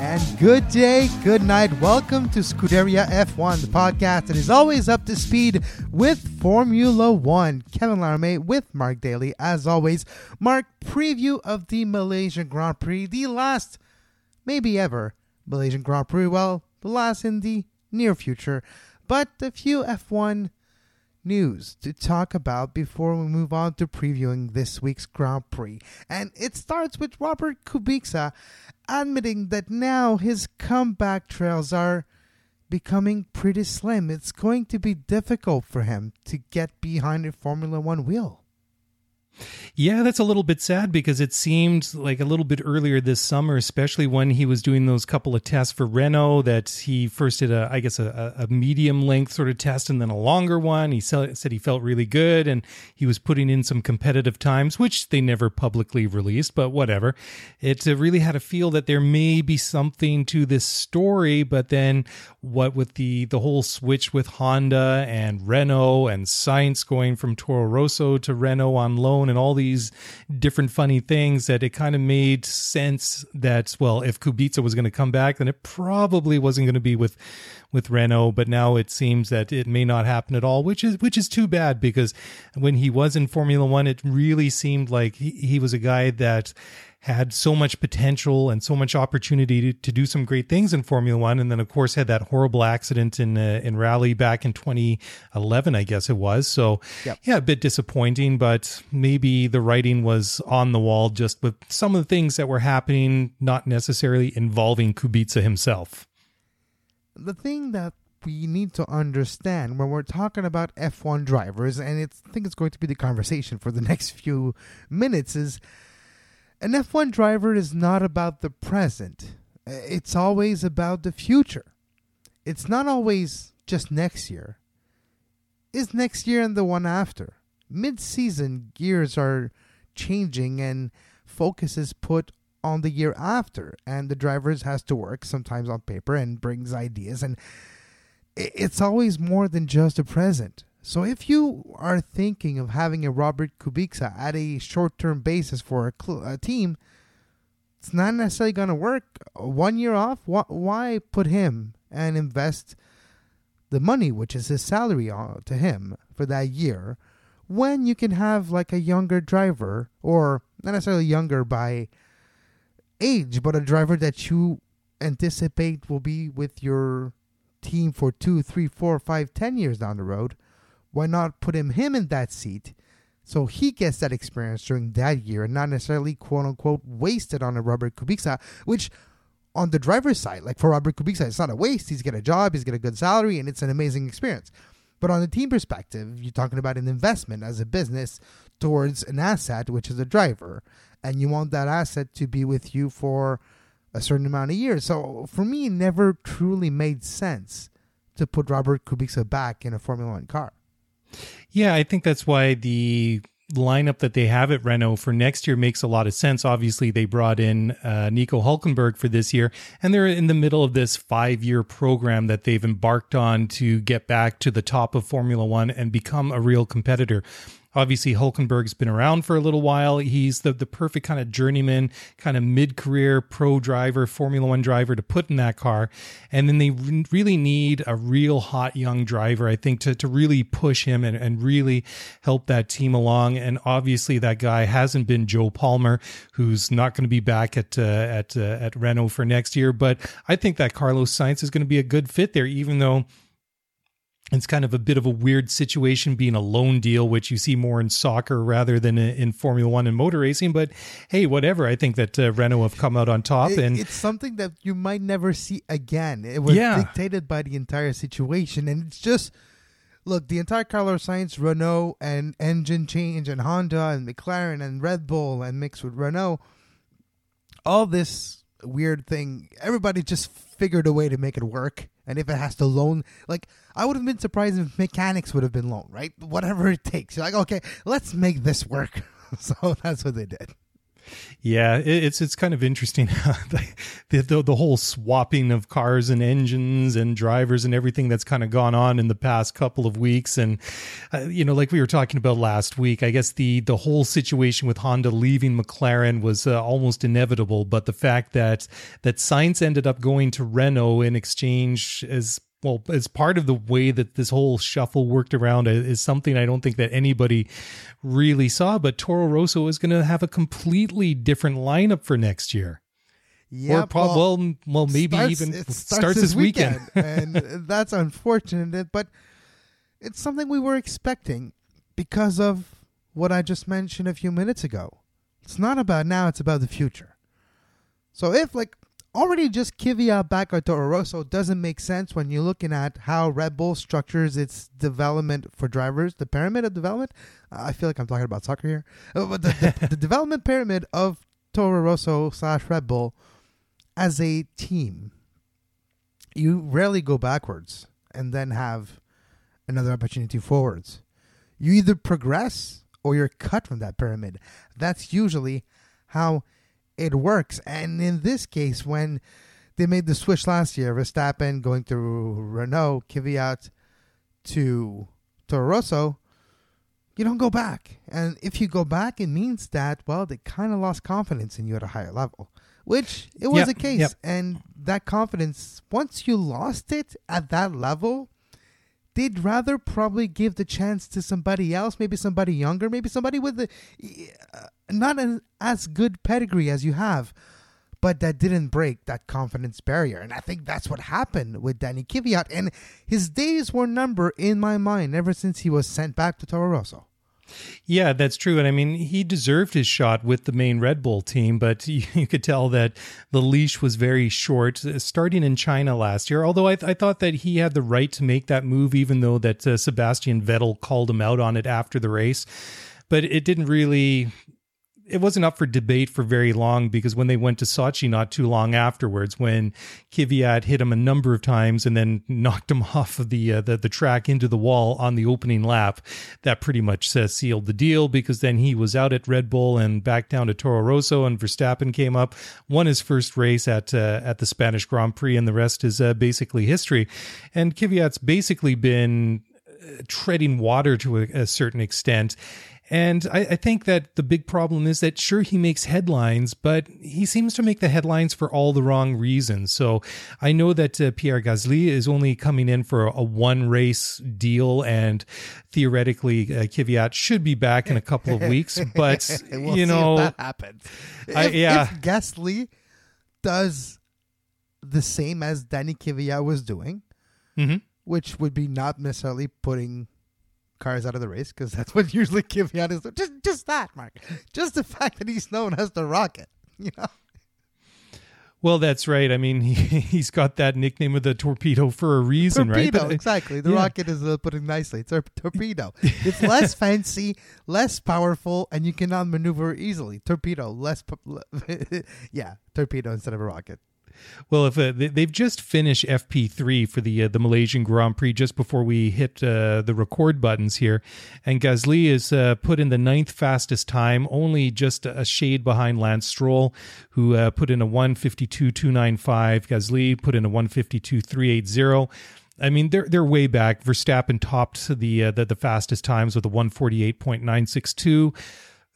And good day, good night. Welcome to Scuderia F1, the podcast that is always up to speed with Formula One. Kevin Laramie with Mark Daly, as always. Mark, preview of the Malaysian Grand Prix, the last, maybe ever, Malaysian Grand Prix. Well, the last in the near future. But a few F1 news to talk about before we move on to previewing this week's Grand Prix. And it starts with Robert Kubica admitting that now his comeback trails are becoming pretty slim. It's going to be difficult for him to get behind a Formula One wheel. Yeah, that's a little bit sad because it seemed like a little bit earlier this summer, especially when he was doing those couple of tests for Renault, that he first did a, I guess, a, a medium length sort of test and then a longer one. He said he felt really good and he was putting in some competitive times, which they never publicly released, but whatever. It uh, really had a feel that there may be something to this story, but then what with the the whole switch with Honda and Renault and Sainz going from Toro Rosso to Renault on loan and all these different funny things that it kind of made sense that well if Kubica was going to come back then it probably wasn't going to be with with Renault but now it seems that it may not happen at all which is which is too bad because when he was in Formula 1 it really seemed like he, he was a guy that had so much potential and so much opportunity to, to do some great things in Formula One, and then of course had that horrible accident in uh, in rally back in 2011, I guess it was. So yep. yeah, a bit disappointing, but maybe the writing was on the wall just with some of the things that were happening, not necessarily involving Kubica himself. The thing that we need to understand when we're talking about F1 drivers, and it's, I think it's going to be the conversation for the next few minutes, is an F1 driver is not about the present, uh, it's always about the future. It's not always just next year, it's next year and the one after. Mid season gears are changing and focus is put on the year after and the drivers has to work sometimes on paper and brings ideas and it's always more than just the present so if you are thinking of having a Robert Kubica at a short-term basis for a, cl- a team, it's not necessarily going to work. One year off, wh- why put him and invest the money, which is his salary, uh, to him for that year, when you can have like a younger driver, or not necessarily younger by age, but a driver that you anticipate will be with your team for two, three, four, five, ten years down the road why not put him him in that seat so he gets that experience during that year and not necessarily quote unquote wasted on a Robert Kubica, which on the driver's side, like for Robert Kubica, it's not a waste. He's got a job, he's got a good salary, and it's an amazing experience. But on the team perspective, you're talking about an investment as a business towards an asset, which is a driver, and you want that asset to be with you for a certain amount of years. So for me, it never truly made sense to put Robert Kubica back in a Formula One car. Yeah, I think that's why the lineup that they have at Renault for next year makes a lot of sense. Obviously, they brought in uh, Nico Hulkenberg for this year, and they're in the middle of this five year program that they've embarked on to get back to the top of Formula One and become a real competitor. Obviously, Hulkenberg's been around for a little while. He's the, the perfect kind of journeyman, kind of mid career pro driver, Formula One driver to put in that car. And then they re- really need a real hot young driver, I think, to, to really push him and, and really help that team along. And obviously, that guy hasn't been Joe Palmer, who's not going to be back at uh, at uh, at Renault for next year. But I think that Carlos Sainz is going to be a good fit there, even though it's kind of a bit of a weird situation being a loan deal, which you see more in soccer rather than in Formula One and motor racing. But hey, whatever. I think that uh, Renault have come out on top, It- and it's something that you might never see again. It was Yeah. dictated by the entire situation, and it's just look the entire Carlos Sainz, Renault, and engine change, and Honda, and McLaren, and Red Bull, and mixed with Renault. All this weird thing, everybody just figured a way to make it work. And if it has to loan, like I would have been surprised if mechanics would have been loaned, right? Whatever it takes. You're like, okay, let's make this work. so that's what they did. Yeah, it- it's it's kind of interesting the, the the whole swapping of cars and engines and drivers and everything that's kind of gone on in the past couple of weeks and uh, you know like we were talking about last week I guess the the whole situation with Honda leaving McLaren was uh, almost inevitable but the fact that that Sainz ended up going to Renault in exchange as well, as part of the way that this whole shuffle worked around is is something I don't think that anybody really saw. But Toro Rosso is going to have a completely different lineup for next year. Yeah, or prob- well, well, maybe starts- even it starts, this weekend. and that's unfortunate. But it's something we were expecting because of what I just mentioned a few minutes ago. It's not about now; it's about the future. So if like already just Kvyat back at Toro Rosso doesn't make sense when you're looking at how Red Bull structures its development for drivers, the pyramid of development. I feel like I'm talking about soccer here, Uh, but the, the, the development pyramid of Toro Rosso slash Red Bull as a team, you rarely go backwards and then have another opportunity forwards. You either progress or you're cut from that pyramid. That's usually how it works. And in this case, when they made the switch last year, Verstappen going to Renault, Kvyat to Toro Rosso, you don't go back. And if you go back, it means that, well, they kind of lost confidence in you at a higher level, which it was Yep, the case. yep. And that confidence, once you lost it at that level, they'd rather probably give the chance to somebody else, maybe somebody younger, maybe somebody with the, uh, not an, as good pedigree as you have, but that didn't break that confidence barrier. And I think that's what happened with Danny Kvyat. And his days were numbered in my mind ever since he was sent back to Toro Rosso. Yeah, that's true. And I mean, he deserved his shot with the main Red Bull team, but you, you could tell that the leash was very short uh, starting in China last year. Although I, I thought that he had the right to make that move, even though that uh, Sebastian Vettel called him out on it after the race. But it didn't really it wasn't up for debate for very long because when they went to Sochi not too long afterwards, when Kvyat hit him a number of times and then knocked him off of the uh, the, the track into the wall on the opening lap, that pretty much uh, sealed the deal because then he was out at Red Bull and back down to Toro Rosso, and Verstappen came up, won his first race at uh, at the Spanish Grand Prix, and the rest is uh, basically history. And Kvyat's basically been uh, treading water to a, a certain extent. And I, I think that the big problem is that sure he makes headlines, but he seems to make the headlines for all the wrong reasons. So I know that uh, Pierre Gasly is only coming in for a, a one race deal, and theoretically uh, Kvyat should be back in a couple of weeks. But We'll you know, if that happens. I- if, yeah. if Gasly does the same as Danny Kvyat was doing, Mhm. which would be not necessarily putting cars out of the race because that's what usually Kvyat is. Just, just that, Mark. Just the fact that he's known as the Rocket. You know, well, that's right. I mean, he, he's got that nickname of the torpedo for a reason, torpedo. right? But, uh, exactly. The yeah. Rocket is uh, putting nicely. It's a torpedo. It's less fancy, less powerful, and you cannot maneuver easily. Torpedo, less. po- yeah, torpedo instead of a rocket. Well, if uh, they, they've just finished FP3 for the uh, the Malaysian Grand Prix just before we hit uh, the record buttons here, and Gasly is uh, put in the ninth fastest time, only just a shade behind Lance Stroll, who uh, put in a 152.295. Gasly put in a 152.380. I mean, they're they're way back. Verstappen topped the uh, the, the fastest times with a 148.962.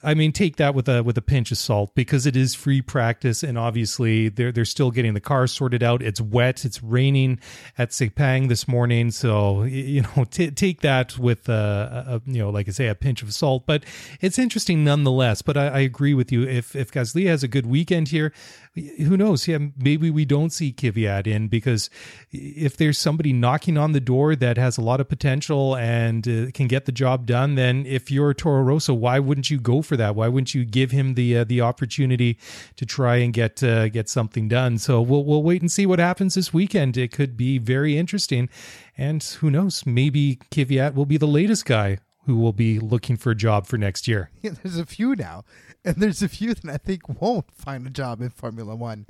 I mean, take that with a with a pinch of salt because it is free practice, and obviously they're they're still getting the car sorted out. It's wet, it's raining at Sepang this morning, so you know t- take that with a, a, you know like I say a pinch of salt. But it's interesting nonetheless. But I, I agree with you. If if Gasly has a good weekend here, who knows? Yeah, maybe we don't see Kvyat in because if there's somebody knocking on the door that has a lot of potential and uh, can get the job done, then if you're Toro Rosso, why wouldn't you go for that? Why wouldn't you give him the uh, the opportunity to try and get uh, get something done? So we'll we'll wait and see what happens this weekend. It could be very interesting, and who knows? Maybe Kvyat will be the latest guy who will be looking for a job for next year. Yeah, there's a few now, and there's a few that I think won't find a job in Formula One.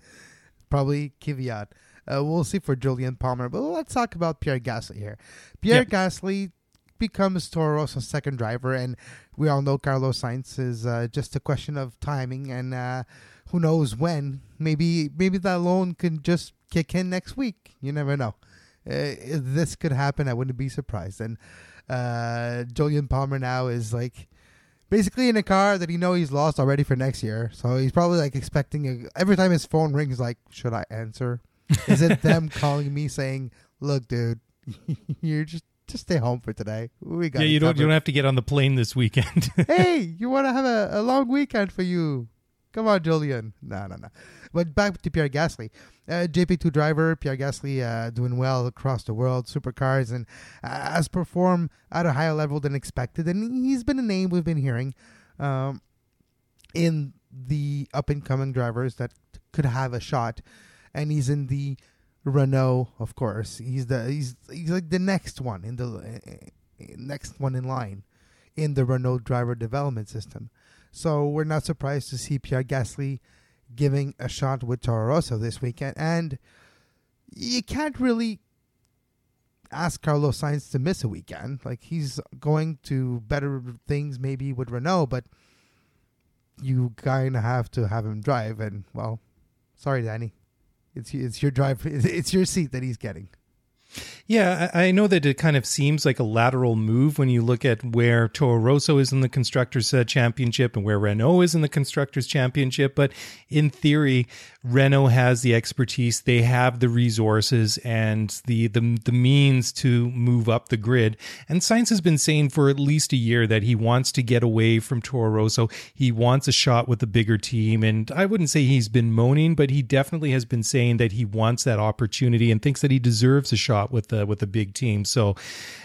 Probably Kvyat. Uh, we'll see for Julian Palmer, but let's talk about Pierre Gasly here. Pierre yep. Gasly becomes Toro Rosso's second driver, and we all know Carlos Sainz is uh, just a question of timing, and uh, who knows when. Maybe maybe that loan can just kick in next week. You never know. Uh, this could happen. I wouldn't be surprised. And uh, Jolyon Palmer now is like basically in a car that he know he's lost already for next year. So he's probably like expecting a, every time his phone rings, like, should I answer? Is it them calling me saying, "Look, dude, you're just just stay home for today. We got yeah. You don't you don't have to get on the plane this weekend. hey, you want to have a, a long weekend for you? Come on, Julian. No, no, no. But back to Pierre Gasly. Uh, GP2 driver Pierre Gasly uh, doing well across the world, supercars, and uh, has performed at a higher level than expected. And he's been a name we've been hearing um, in the up and coming drivers that could have a shot. And he's in the Renault, of course. He's the he's he's like the next one in the uh, next one in line in the Renault driver development system. So we're not surprised to see Pierre Gasly giving a shot with Toro Rosso this weekend. And you can't really ask Carlos Sainz to miss a weekend. Like he's going to better things maybe with Renault, but you kind of have to have him drive. And well, sorry, Danny, it's it's your drive. It's your seat that he's getting. Yeah, I know that it kind of seems like a lateral move when you look at where Toro Rosso is in the Constructors uh, Championship and where Renault is in the Constructors Championship. But in theory, Renault has the expertise, they have the resources and the, the, the means to move up the grid. And Sainz has been saying for at least a year that he wants to get away from Toro Rosso. He wants a shot with a bigger team. And I wouldn't say he's been moaning, but he definitely has been saying that he wants that opportunity and thinks that he deserves a shot with the with the big team. So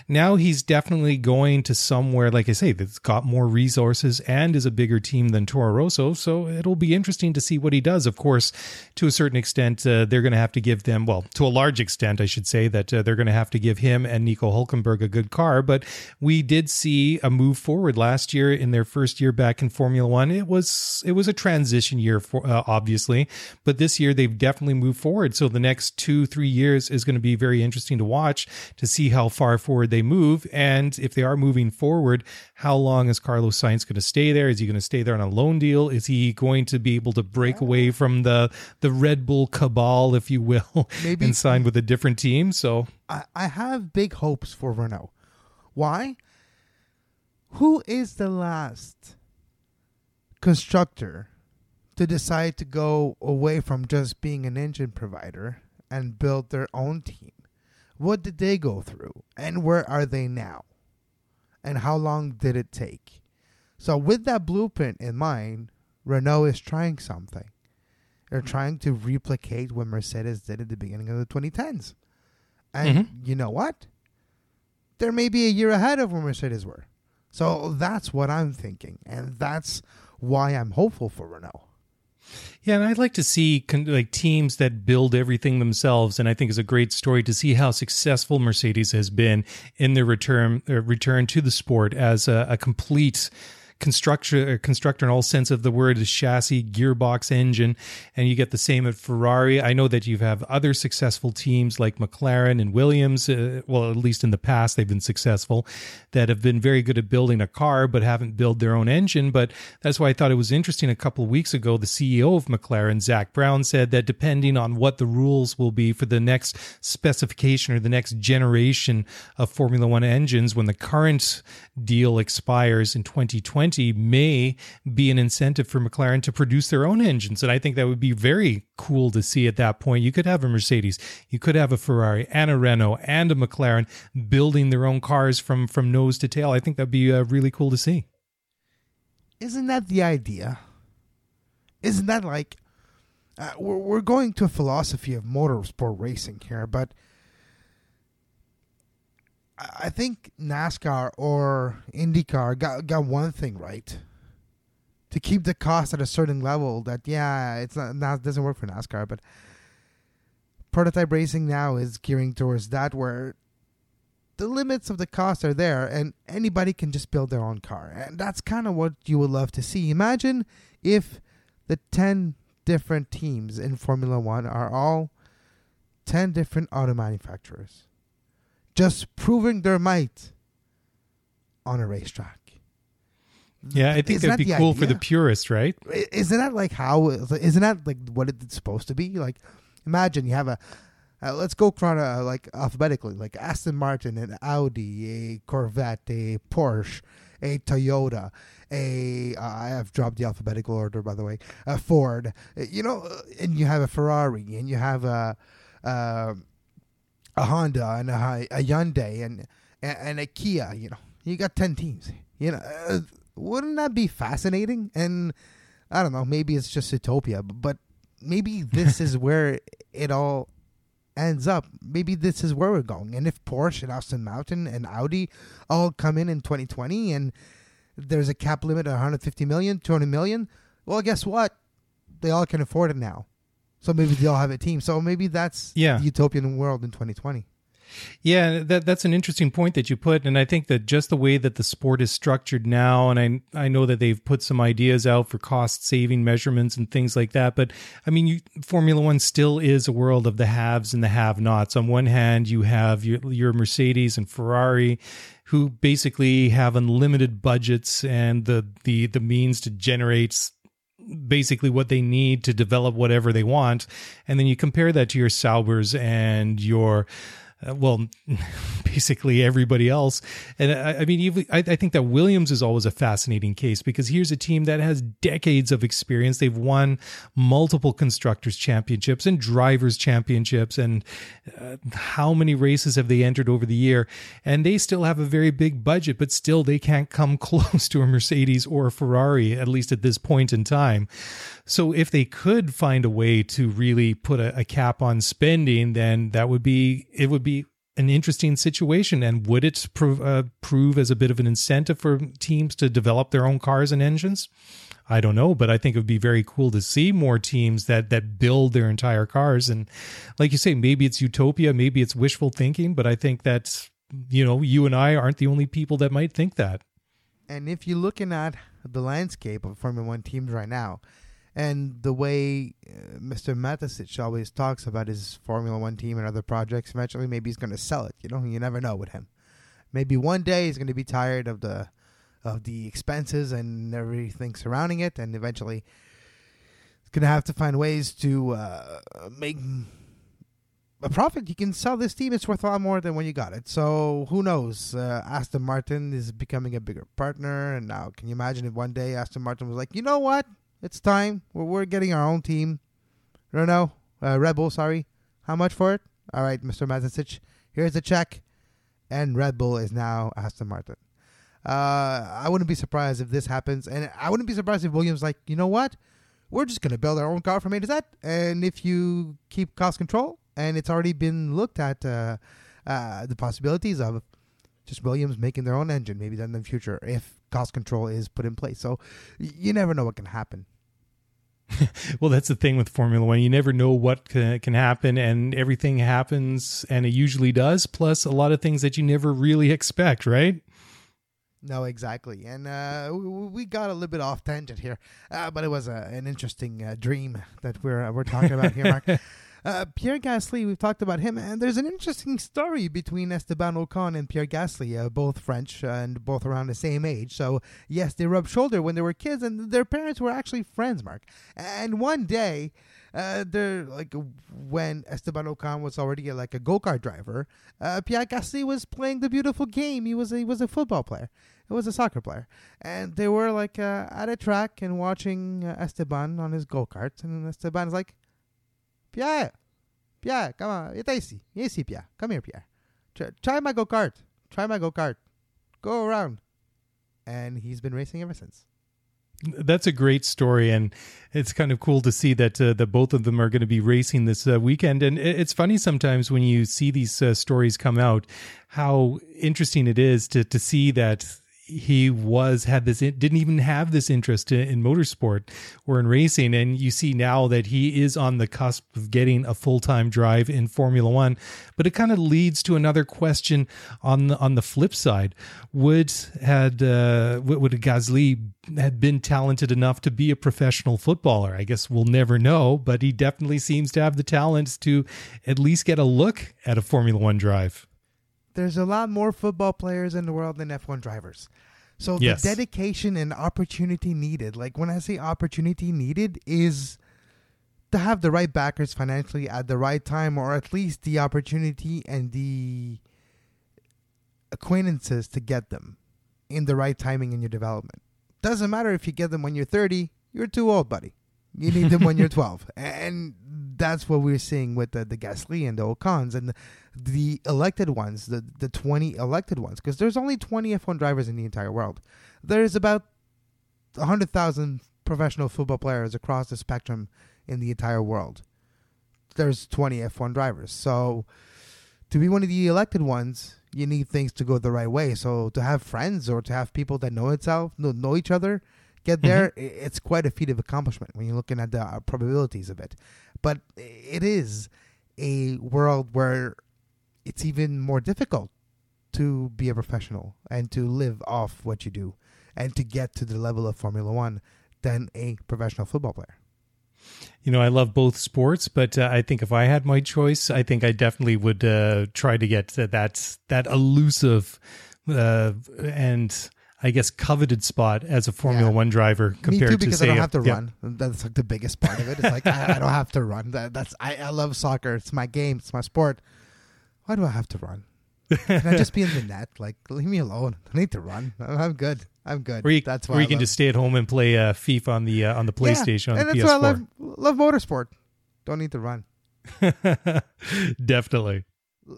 now he's definitely going to somewhere, like I say, that's got more resources and is a bigger team than Toro Rosso. So it'll be interesting to see what he does. Of course, to a certain extent, uh, they're going to have to give them, well, to a large extent, I should say, that uh, they're going to have to give him and Nico Hulkenberg a good car. But we did see a move forward last year in their first year back in Formula One. It was it was a transition year, for uh, obviously, but this year they've definitely moved forward. So the next two three years is going to be very interesting to watch to see how far forward they move, and if they are moving forward, how long is Carlos Sainz going to stay there? Is he going to stay there on a loan deal? Is he going to be able to break away from the the Red Bull cabal, if you will, Maybe, and sign with a different team? So I, I have big hopes for Renault. Why? Who is the last constructor to decide to go away from just being an engine provider and build their own team? What did they go through? And where are they now? And how long did it take? So, with that blueprint in mind, Renault is trying something. They're trying to replicate what Mercedes did at the beginning of the 2010s. And mm-hmm. you know what? They're maybe a year ahead of where Mercedes were. So that's what I'm thinking. And that's why I'm hopeful for Renault. Yeah, and I'd like to see like teams that build everything themselves, and I think it's a great story to see how successful Mercedes has been in their return uh, return to the sport as a, a complete constructor, uh, constructor in all sense of the word, is chassis, gearbox, engine, and you get the same at Ferrari. I know that you have other successful teams like McLaren and Williams. Uh, well, at least in the past, they've been successful that have been very good at building a car, but haven't built their own engine. But that's why I thought it was interesting. A couple of weeks ago, the CEO of McLaren, Zak Brown, said that depending on what the rules will be for the next specification or the next generation of Formula One engines, when the current deal expires in 2020, may be an incentive for McLaren to produce their own engines. And I think that would be very cool to see at that point. You could have a Mercedes, you could have a Ferrari and a Renault and a McLaren building their own cars from from nose to tail. I think that'd be uh, really cool to see. Isn't that the idea? Isn't that like uh, we're we're going to a philosophy of motorsport racing here, but I think NASCAR or IndyCar got got one thing right. To keep the cost at a certain level that yeah, it's not, not doesn't work for NASCAR, but prototype racing now is gearing towards that where the limits of the cost are there and anybody can just build their own car. And that's kind of what you would love to see. Imagine if the 10 different teams in Formula 1 are all 10 different auto manufacturers just proving their might on a racetrack. Yeah, I think that'd that be cool for the purist, right? Isn't that like how? Isn't that like what it's supposed to be? Like, imagine you have a. Uh, let's go chrono uh, like alphabetically, like Aston Martin, an Audi, a Corvette, a Porsche, a Toyota, a uh, I have dropped the alphabetical order by the way, a Ford. Uh, You know, and you have a Ferrari, and you have a uh, a Honda and a, a Hyundai and and and a Kia. You know, you got ten teams. You know, uh, wouldn't that be fascinating? And I don't know, maybe it's just utopia, but maybe this is where it all ends up. Maybe this is where we're going. And if Porsche and Aston Martin and Audi all come in in 2020 and there's a cap limit of 150 million, 200 million, well, guess what? They all can afford it now. So maybe they all have a team. So maybe that's Yeah. the utopian world in 2020. Yeah, that that's an interesting point that you put, and I think that just the way that the sport is structured now, and I I know that they've put some ideas out for cost saving measurements and things like that, but I mean, you, Formula One still is a world of the haves and the have-nots. On one hand, you have your your Mercedes and Ferrari, who basically have unlimited budgets and the the the means to generate basically what they need to develop whatever they want. And then you compare that to your Saubers and your, uh, well, basically everybody else. And I, I mean, I, I think that Williams is always a fascinating case because here's a team that has decades of experience. They've won multiple constructors championships and drivers championships. And uh, how many races have they entered over the year? And they still have a very big budget, but still they can't come close to a Mercedes or a Ferrari, at least at this point in time. So if they could find a way to really put a, a cap on spending, then that would be, it would be an interesting situation. And would it prove, uh, prove as a bit of an incentive for teams to develop their own cars and engines? I don't know, but I think it would be very cool to see more teams that that build their entire cars. And like you say, maybe it's utopia, maybe it's wishful thinking, but I think that's you know, you and I aren't the only people that might think that. And if you're looking at the landscape of Formula One teams right now, and the way uh, Mr. Mateschitz always talks about his Formula One team and other projects, eventually maybe he's going to sell it. You know, you never know with him. Maybe one day he's going to be tired of the of the expenses and everything surrounding it, and eventually he's going to have to find ways to uh, make a profit. You can sell this team; it's worth a lot more than when you got it. So who knows? Uh, Aston Martin is becoming a bigger partner, and now can you imagine if one day Aston Martin was like, you know what, it's time. We're we're getting our own team. Renault, uh, Red Bull, sorry. How much for it? All right, Mr. Mateschitz, here's the check, and Red Bull is now Aston Martin. Uh, I wouldn't be surprised if this happens, and I wouldn't be surprised if Williams like, you know what, we're just gonna build our own car from A to Z, and if you keep cost control, and it's already been looked at, uh, uh, the possibilities of just Williams making their own engine, maybe then in the future, if cost control is put in place. So you never know what can happen. Well, that's the thing with Formula One. You never know what can, can happen, and everything happens, and it usually does. Plus, a lot of things that you never really expect, right? No, exactly. And uh, we, we got a little bit off tangent here, uh, but it was a, an interesting uh, dream that we're uh, we're talking about here, Mark. Uh, Pierre Gasly, we've talked about him, and there's an interesting story between Esteban Ocon and Pierre Gasly, uh, both French and both around the same age. So, yes, they rubbed shoulder when they were kids, and their parents were actually friends, Mark. And one day, uh, they're like when Esteban Ocon was already like a go kart driver, uh, Pierre Gasly was playing the beautiful game. He was a, he was a football player. It was a soccer player, and they were like uh, at a track and watching uh, Esteban on his go kart, and Esteban's like, Pierre, Pierre, come on, it's ici, ici, Pierre, come here, Pierre, try, try my go kart, try my go kart, go around, and he's been racing ever since. That's a great story, and it's kind of cool to see that uh, that both of them are going to be racing this uh, weekend. And it's funny sometimes when you see these uh, stories come out, how interesting it is to to see that he was had this didn't even have this interest in, in, motorsport or in racing. And you see now that he is on the cusp of getting a full-time drive in formula 1 but it kind of leads to another question on the on the flip side. Would had uh, would Gasly had been talented enough to be a professional footballer? I guess we'll never know but he definitely seems to have the talents to at least get a look at a formula 1 drive there's a lot more football players in the world than F1 drivers. So yes. the dedication and opportunity needed, like when I say opportunity needed, is to have the right backers financially at the right time, or at least the opportunity and the acquaintances to get them in the right timing in your development. Doesn't matter if you get them when you're 30, you're too old, buddy. You need them when you're 12. And that's what we're seeing with the, the Gasly and the Ocons and the, the elected ones, the, the 20 elected ones, because there's only 20 F1 drivers in the entire world. There's about 100,000 professional football players across the spectrum in the entire world. There's 20 F1 drivers. So to be one of the elected ones, you need things to go the right way. So to have friends or to have people that know itself, know, know each other, get there, mm-hmm. it's quite a feat of accomplishment when you're looking at the uh, probabilities of it. But it is a world where it's even more difficult to be a professional and to live off what you do and to get to the level of Formula One than a professional football player. You know, I love both sports, but uh, I think if I had my choice, I think I definitely would uh, try to get that that elusive uh, and I guess, coveted spot as a Formula yeah. One driver compared Me too, because to say, I don't have to yeah. run. That's like the biggest part of it. It's like I, I, don't have to run. That, that's I, I love soccer. It's my game. It's my sport. Why do I have to run? Can I just be in the net? Like, leave me alone. I need to run. I'm good. I'm good. Or you, that's why or you can love. just stay at home and play uh, FIFA on the uh, on the PlayStation. Yeah, and that's PS4. why I love love motorsport. Don't need to run. Definitely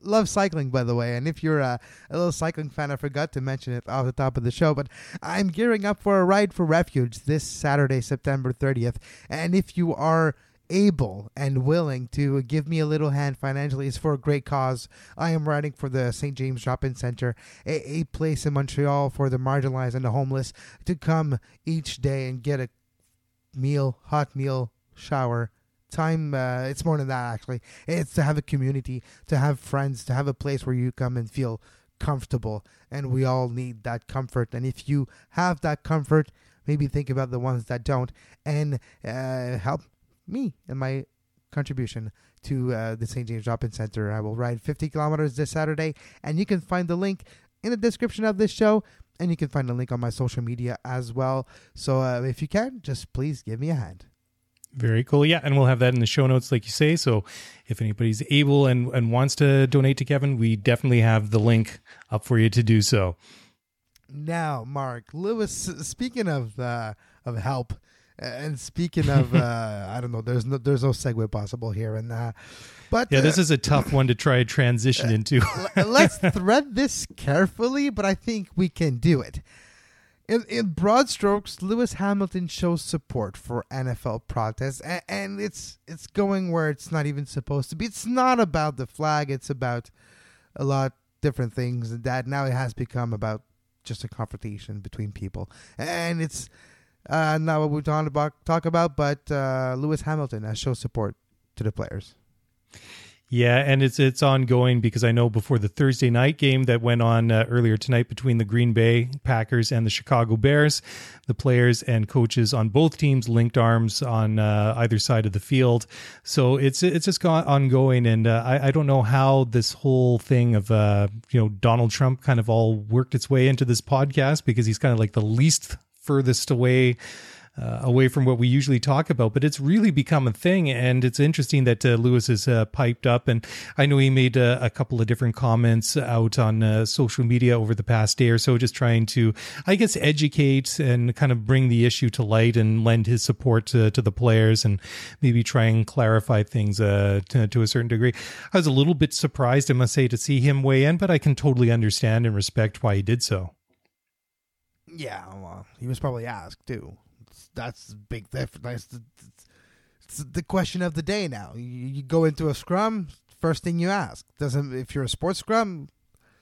love cycling, by the way. And if you're a, a, little cycling fan, I forgot to mention it off the top of the show, but I'm gearing up for a ride for refuge this Saturday, September 30th. And if you are able and willing to give me a little hand financially, it's for a great cause. I am riding for the St. James Drop In Center, a, a place in Montreal for the marginalized and the homeless to come each day and get a meal, hot meal, shower, time uh, it's more than that actually. It's to have a community to have friends to have a place where you come and feel comfortable. And we all need that comfort. And if you have that comfort maybe think about the ones that don't. And uh, help me and my contribution to uh, the st james drop-in center. I will ride 50 kilometers this saturday. And you can find the link in the description of this show. And you can find the link on my social media as well. So uh, if you can just please give me a hand very cool. Yeah, and we'll have that in the show notes, like you say. So if anybody's able and, and wants to donate to Kevin, we definitely have the link up for you to do so. Now, Mark Lewis. Speaking of uh, of help, and speaking of, uh, I don't know, there's no there's no segue possible here, and uh, but yeah, this uh, is a tough one to try and transition uh, into. let's thread this carefully, but I think we can do it. In, in broad strokes, Lewis Hamilton shows support for NFL protests, and, and it's it's going where it's not even supposed to be. It's not about the flag; it's about a lot different things. And that now it has become about just a confrontation between people, and it's uh, not what we're talking about. Talk about, but uh, Lewis Hamilton has shown support to the players. Yeah, and it's it's ongoing because I know before the Thursday night game that went on uh, earlier tonight between the Green Bay Packers and the Chicago Bears, the players and coaches on both teams linked arms on uh, either side of the field. So it's it's just ongoing, and uh, I, I don't know how this whole thing of uh, you know Donald Trump kind of all worked its way into this podcast because he's kind of like the least furthest away uh, away from what we usually talk about, but it's really become a thing. And it's interesting that uh, Lewis has uh, piped up. And I know he made uh, a couple of different comments out on uh, social media over the past day or so, just trying to, I guess, educate and kind of bring the issue to light and lend his support to, to the players and maybe try and clarify things uh, to, to a certain degree. I was a little bit surprised, I must say, to see him weigh in, but I can totally understand and respect why he did so. Yeah, well, he was probably asked too that's big. The, it's the question of the day now. You, you go into a scrum, first thing you ask doesn't if you're a sports scrum.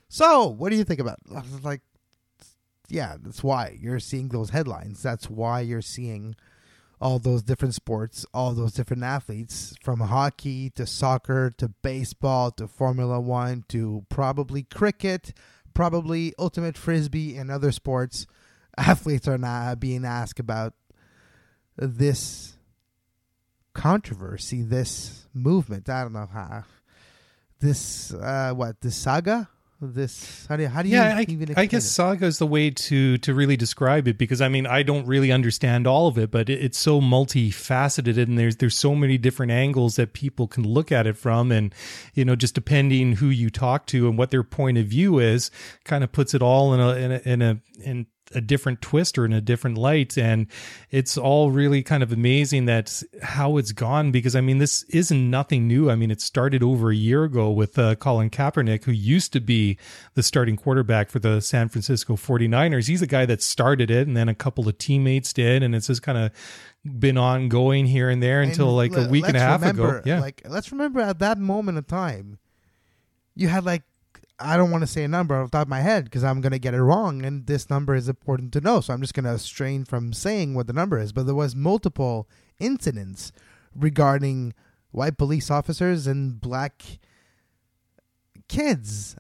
So, what do you think about? Like, yeah, that's why you're seeing those headlines. That's why you're seeing all those different sports, all those different athletes, from hockey to soccer to baseball to Formula One to probably cricket, probably ultimate frisbee and other sports. Athletes are not being asked about this controversy, this movement. I don't know how this uh, what this saga. This how do you, how do you yeah, I, even I guess it? saga is the way to to really describe it because I mean I don't really understand all of it, but it, it's so multifaceted and there's there's so many different angles that people can look at it from, and you know just depending who you talk to and what their point of view is, kind of puts it all in a in a in a in a different twist or in a different light. And it's all really kind of amazing that how it's gone because i mean this isn't nothing new. I mean it started over a year ago with uh, colin kaepernick who used to be the starting quarterback for the san francisco 49ers he's the guy that started it and then a couple of teammates did and it's just kind of been ongoing here and there until like a week and a half remember, ago yeah. like let's remember at that moment of time you had like I don't want to say a number off the top of my head because I'm going to get it wrong, and this number is important to know. So I'm just going to strain from saying what the number is. But there was multiple incidents regarding white police officers and black kids,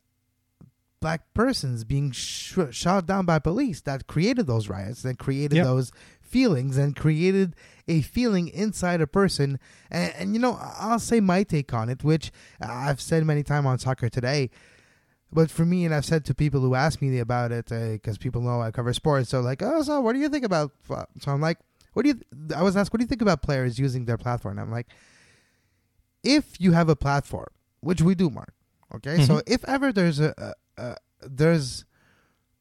black persons being sh- shot down by police that created those riots, that created yep. those feelings, and created a feeling inside a person. And, and you know, I'll say my take on it, which I've said many times on soccer today but for me, and I've said to people who ask me about it, because uh, people know I cover sports, so like, oh, so what do you think about? So I'm like, what do you? I was asked, what do you think about players using their platform? And I'm like, if you have a platform, which we do, Mark. Okay, mm-hmm. so if ever there's a, a, a there's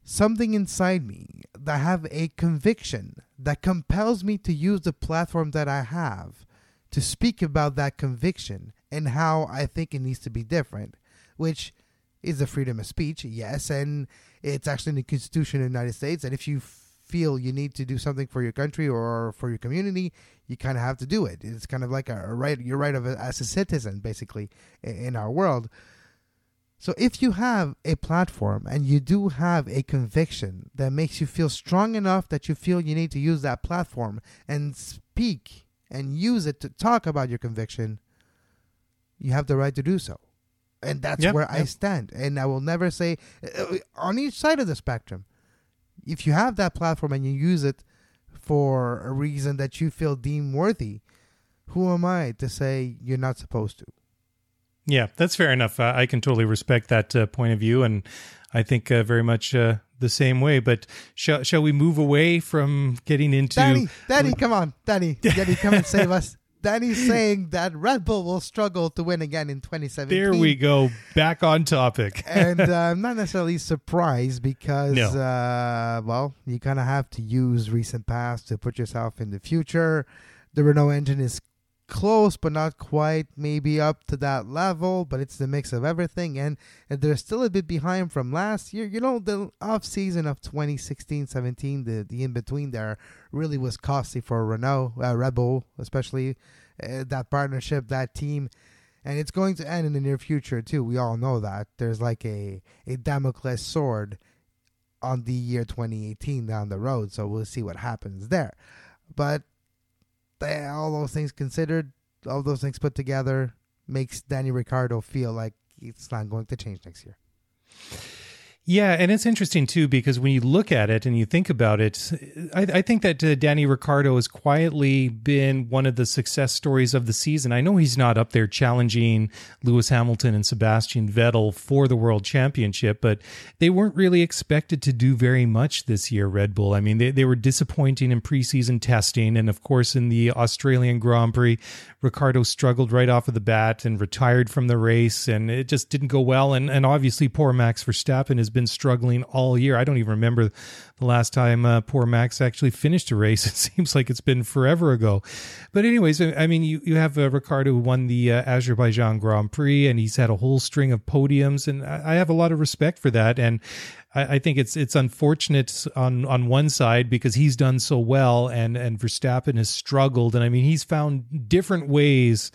something inside me that have a conviction that compels me to use the platform that I have to speak about that conviction and how I think it needs to be different, which is the freedom of speech, yes, and it's actually in the Constitution of the United States. And if you feel you need to do something for your country or for your community, you kind of have to do it. It's kind of like a, right, your right of a, as a citizen, basically, in our world. So if you have a platform and you do have a conviction that makes you feel strong enough that you feel you need to use that platform and speak and use it to talk about your conviction, you have the right to do so and that's yep, where yep. I stand. And I will never say uh, on each side of the spectrum. If you have that platform and you use it for a reason that you feel deemed worthy, who am I to say you're not supposed to? Yeah, that's fair enough. Uh, I can totally respect that uh, point of view, and I think uh, very much uh, the same way. But shall shall we move away from getting into Danny? Danny, come on, Danny, Danny, come and save us. Danny's saying that Red Bull will struggle to win again in 2017. There we go. Back on topic. and uh, I'm not necessarily surprised because, no. uh, well, you kind of have to use recent past to put yourself in the future. The Renault engine is close but not quite maybe up to that level but it's the mix of everything. And, they're still a bit behind from last year you know the off season of 2016-17 the, the in-between there really was costly for renault uh, red bull especially uh, that partnership that team. And it's going to end in the near future too. We all know that. There's like a, a damocles sword on the year 2018 down the road so we'll see what happens there. But all those things considered, all those things put together, makes Danny Ricciardo feel like it's not going to change next year. Yeah, and it's interesting too because when you look at it and you think about it, I, I think that uh, Danny Ricciardo has quietly been one of the success stories of the season. I know he's not up there challenging Lewis Hamilton and Sebastian Vettel for the world championship, but they weren't really expected to do very much this year, Red Bull. I mean, they, they were disappointing in preseason testing. And of course, in the Australian Grand Prix, Ricciardo struggled right off of the bat and retired from the race, and it just didn't go well. And, and obviously, poor Max Verstappen has been struggling all year. I don't even remember the last time uh, poor Max actually finished a race. It seems like it's been forever ago. But anyways, I mean, you you have uh, Ricciardo who won the uh, Azerbaijan Grand Prix, and he's had a whole string of podiums, and I, I have a lot of respect for that. And I, I, think it's it's unfortunate on on one side because he's done so well, and and Verstappen has struggled, and I mean he's found different ways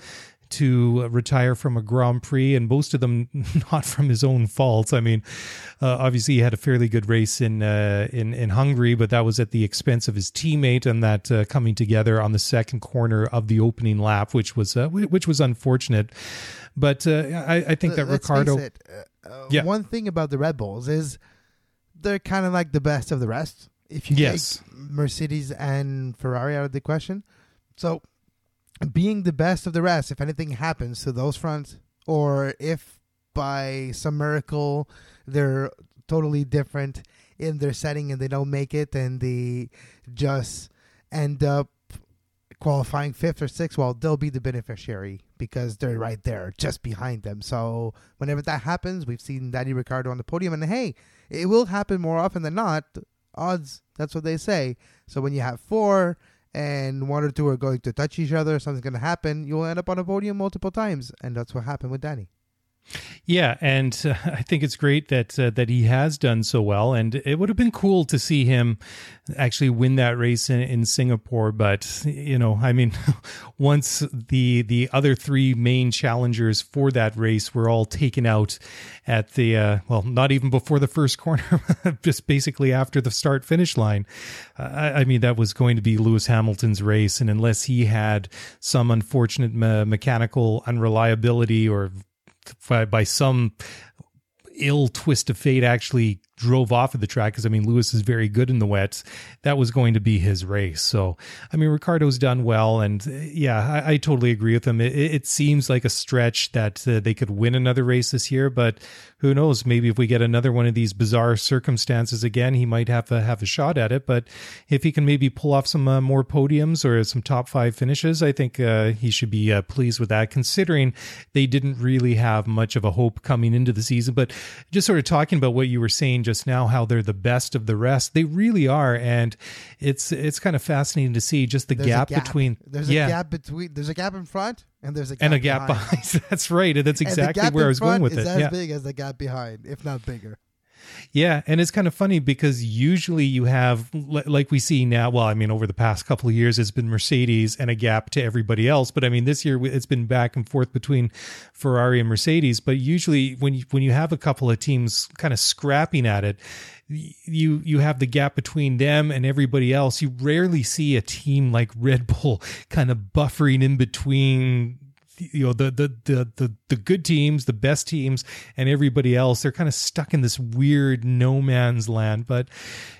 to retire from a Grand Prix, and most of them not from his own faults. I mean, uh, obviously he had a fairly good race in uh, in in Hungary, but that was at the expense of his teammate and that uh, coming together on the second corner of the opening lap, which was uh, which was unfortunate. But uh, I, I, think that Let's Ricciardo. It, uh, yeah. One thing about the Red Bulls is they're kind of like the best of the rest. If you yes. take Mercedes and Ferrari out of the question, so being the best of the rest, if anything happens to those fronts, or if by some miracle they're totally different in their setting and they don't make it and they just end up qualifying fifth or sixth, well, they'll be the beneficiary because they're right there, just behind them. So whenever that happens, we've seen Danny Ricciardo on the podium, and hey, it will happen more often than not. Odds, that's what they say. So when you have four and one or two are going to touch each other, something's going to happen, you'll end up on a podium multiple times. And that's what happened with Danny. Yeah, and uh, I think it's great that uh, that he has done so well, and it would have been cool to see him actually win that race in, in Singapore. But you know, I mean, once the the other three main challengers for that race were all taken out at the uh, well, not even before the first corner, just basically after the start finish line. I, I, mean, that was going to be Lewis Hamilton's race, and unless he had some unfortunate me- mechanical unreliability or by, by some ill twist of fate actually drove off of the track because I mean Lewis is very good in the wets. That was going to be his race. So I mean Ricciardo's done well, and yeah, I, I totally agree with him. It, it, seems like a stretch that uh, they could win another race this year, but who knows? Maybe if we get another one of these bizarre circumstances again, he might have a, have a shot at it. But if he can maybe pull off some uh, more podiums or some top five finishes, I think uh, he should be uh, pleased with that. Considering they didn't really have much of a hope coming into the season, but just sort of talking about what you were saying just now, how they're the best of the rest, they really are, and it's it's kind of fascinating to see just the gap, gap, between. There's a gap between. There's a gap in front and there's a gap and a gap behind. behind. That's right. And that's exactly where I was going with is it. As yeah. big as the gap behind, if not bigger. Yeah, and it's kind of funny because usually you have, like we see now. Well, I mean, over the past couple of years, it's been Mercedes and a gap to everybody else. But I mean, this year it's been back and forth between Ferrari and Mercedes. But usually, when you, when you have a couple of teams kind of scrapping at it, you you have the gap between them and everybody else. You rarely see a team like Red Bull kind of buffering in between you know the, the the the the good teams the best teams and everybody else they're kind of stuck in this weird no man's land but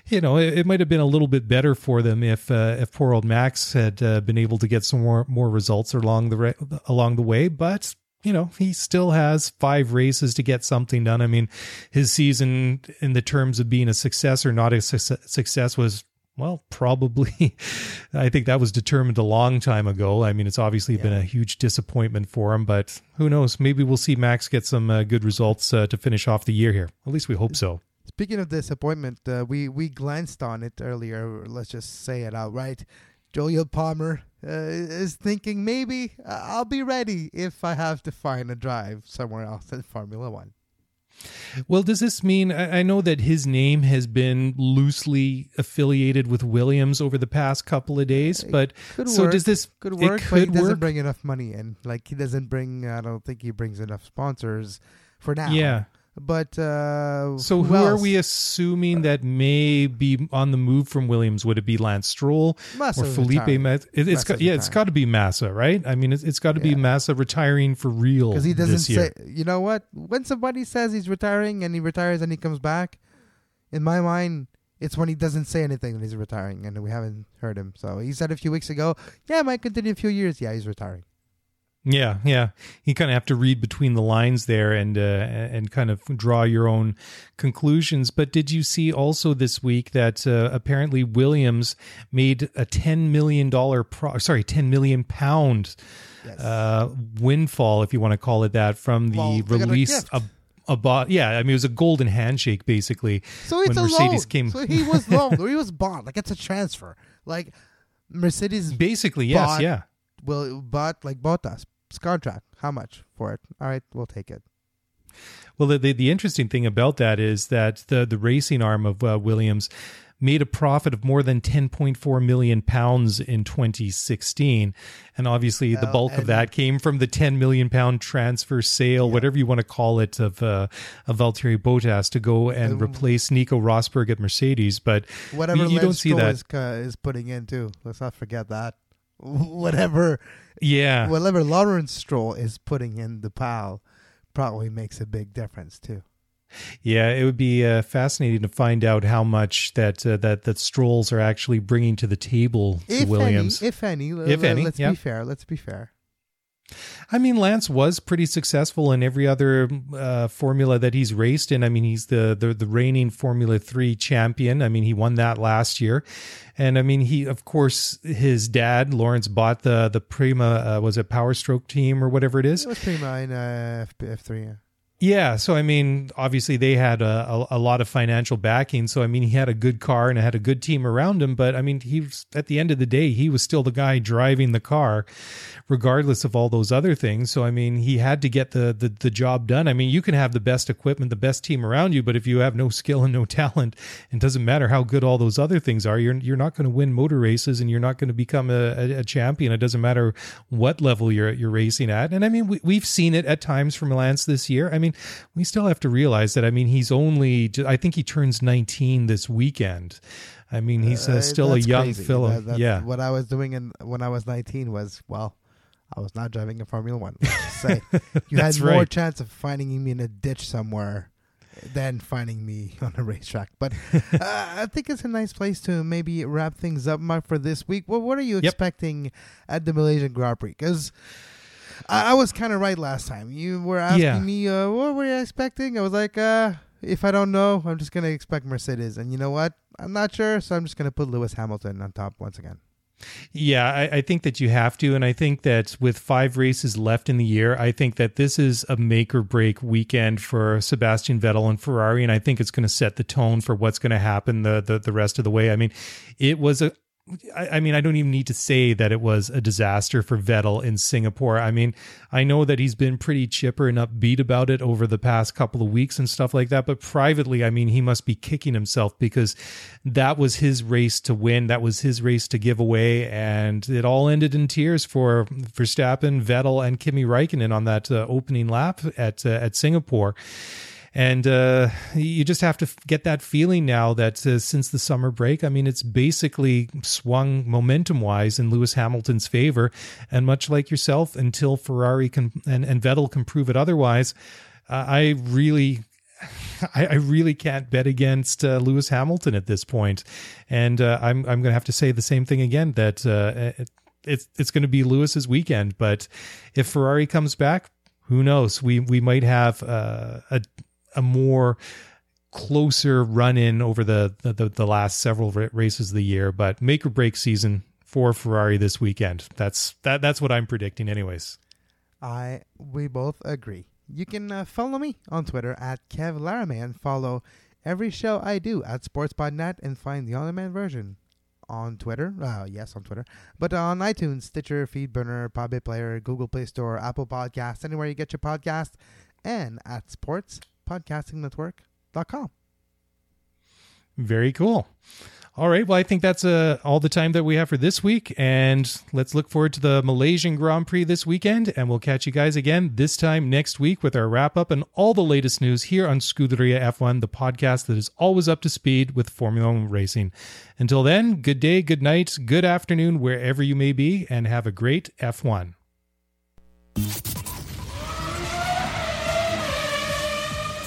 you know it, it might have been a little bit better for them if uh, if poor old max had uh, been able to get some more more results along the re- along the way but you know, he still has five races to get something done. I mean, his season in the terms of being a success or not a success was well, probably. I think that was determined a long time ago. I mean, it's obviously yeah. been a huge disappointment for him, but who knows? Maybe we'll see Max get some uh, good results uh, to finish off the year here. At least we hope so. Speaking of disappointment, uh, we we glanced on it earlier. Let's just say it outright. Jolyon Palmer uh, is thinking maybe uh, I'll be ready if I have to find a drive somewhere else in Formula One. Well, does this mean I know that his name has been loosely affiliated with Williams over the past couple of days, but so work. does this could work? Could but he doesn't work? bring enough money in. Like he doesn't bring. I don't think he brings enough sponsors for now. Yeah. But uh, So who, are we assuming that may be on the move from Williams? Would it be Lance Stroll or Felipe. Massa? It, it's Massa's got, yeah, it's retiring. got to be Massa, right? I mean, it's, it's got to be Massa retiring for real because he doesn't say. You know what? When somebody says he's retiring and he retires and he comes back, in my mind, it's when he doesn't say anything that he's retiring, and we haven't heard him. So he said a few weeks ago, "Yeah, I might continue a few years. Yeah, he's retiring." Yeah, yeah. You kind of have to read between the lines there and uh, and kind of draw your own conclusions. But did you see also this week that uh, apparently Williams made a ten million dollar pro- sorry ten million pound Yes. uh, windfall, if you want to call it that, from the Well, a release of. About yeah, I mean it was a golden handshake basically. So it's when a Mercedes loan. came, So he was loaned or he was bought. Like it's a transfer. Like Mercedes basically yes, bought- yeah. will bought like Bottas contract. How much for it? All right, we'll take it. Well, the, the the interesting thing about that is that the the racing arm of uh, Williams made a profit of more than 10.4 million pounds in 2016 and obviously the bulk of that came from the 10 million pound transfer sale whatever you want to call it of uh, of Valtteri Bottas to go and Um, replace Nico Rosberg at Mercedes but Whatever you, you don't see that is, uh, is putting in too. Let's not forget that. Whatever, yeah whatever Lawrence Stroll is putting in the pile probably makes a big difference too. Yeah, it would be uh, fascinating to find out how much that uh, that that Strolls are actually bringing to the table to If Williams. any, if any, If l- any, let's yeah. be fair. Let's be fair. I mean, Lance was pretty successful in every other uh, formula that he's raced in. I mean, he's the, the the reigning Formula Three champion. I mean, he won that last year, and I mean, he of course his dad Lawrence bought the the Prema uh, was it Power Stroke team or whatever it is. It was much in uh, F three. Yeah. Yeah, so I mean, obviously they had a, a, a lot of financial backing. So I mean, he had a good car and had a good team around him. But I mean, he was at the end of the day, he was still the guy driving the car, regardless of all those other things. So I mean, he had to get the the, the job done. I mean, you can have the best equipment, the best team around you, but if you have no skill and no talent, it doesn't matter how good all those other things are. You're you're not going to win motor races, and you're not going to become a, a, a champion. It doesn't matter what level you're you're racing at. And I mean, we, we've seen it at times from Lance this year. I mean, we still have to realize that. I mean, he's only. I think he turns 19 this weekend. I mean, he's uh, Uh, still a young crazy. fellow. That- that's- yeah. What I was doing in, when I was 19 was, well, I was not driving a Formula One. Say you had more right. chance of finding me in a ditch somewhere than finding me on a racetrack. But uh, I think it's a nice place to maybe wrap things up, Mark, for this week. Well, what are you Yep. expecting at the Malaysian Grand Prix? Because I, I was kind of right last time. You were asking Yeah. me, uh, what were you expecting? I was like, uh, if I don't know, I'm just going to expect Mercedes. And you know what? I'm not sure, so I'm just going to put Lewis Hamilton on top once again. Yeah, I, I think that you have to. And I think that with five races left in the year, I think that this is a make or break weekend for Sebastian Vettel and Ferrari. And I think it's going to set the tone for what's going to happen the, the, the rest of the way. I mean, it was a. I I mean, I don't even need to say that it was a disaster for Vettel in Singapore. I mean, I know that he's been pretty chipper and upbeat about it over the past couple of weeks and stuff like that. But privately, I mean, he must be kicking himself because that was his race to win. That was his race to give away. And it all ended in tears for Verstappen, Vettel, and Kimi Raikkonen on that uh, opening lap at, uh, at Singapore. And uh, you just have to get that feeling now that uh, since the summer break, I mean, it's basically swung momentum wise in Lewis Hamilton's favor. And much like yourself, until Ferrari can and, and Vettel can prove it otherwise, uh, I really. I, really can't bet against uh, Lewis Hamilton at this point, and uh, I'm I'm going to have to say the same thing again that uh, it, it's it's going to be Lewis's weekend. But if Ferrari comes back, who knows? We we might have uh, a a more closer run in over the, the the last several races of the year, but make or break season for Ferrari this weekend. That's that that's what I'm predicting, anyways. I we both agree. You can uh, follow me on Twitter at Kev Laramie and follow every show I do at SportsPodNet and find the on-demand version on Twitter. Uh, yes, on Twitter, but on iTunes, Stitcher, FeedBurner, Podbay Player, Google Play Store, Apple Podcasts, anywhere you get your podcast, and at sportspodcastingnetwork.com. Very cool. All right. Well, I think that's uh, all the time that we have for this week. And let's look forward to the Malaysian Grand Prix this weekend. And we'll catch you guys again this time next week with our wrap up and all the latest news here on Scuderia F1, the podcast that is always up to speed with Formula One racing. Until then, good day, good night, good afternoon, wherever you may be, and have a great F1.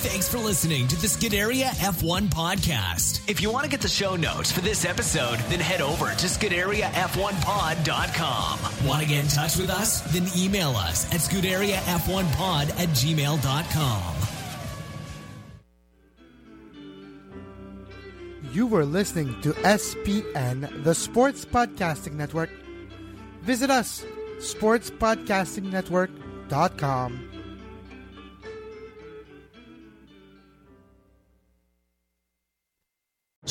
Thanks for listening to the Scuderia F1 podcast. If you want to get the show notes for this episode, then head over to ScuderiaF1pod.com. Want to get in touch with us? Then email us at ScuderiaF1pod at gmail.com. You were listening to SPN, the Sports Podcasting Network. Visit us, sportspodcastingnetwork.com.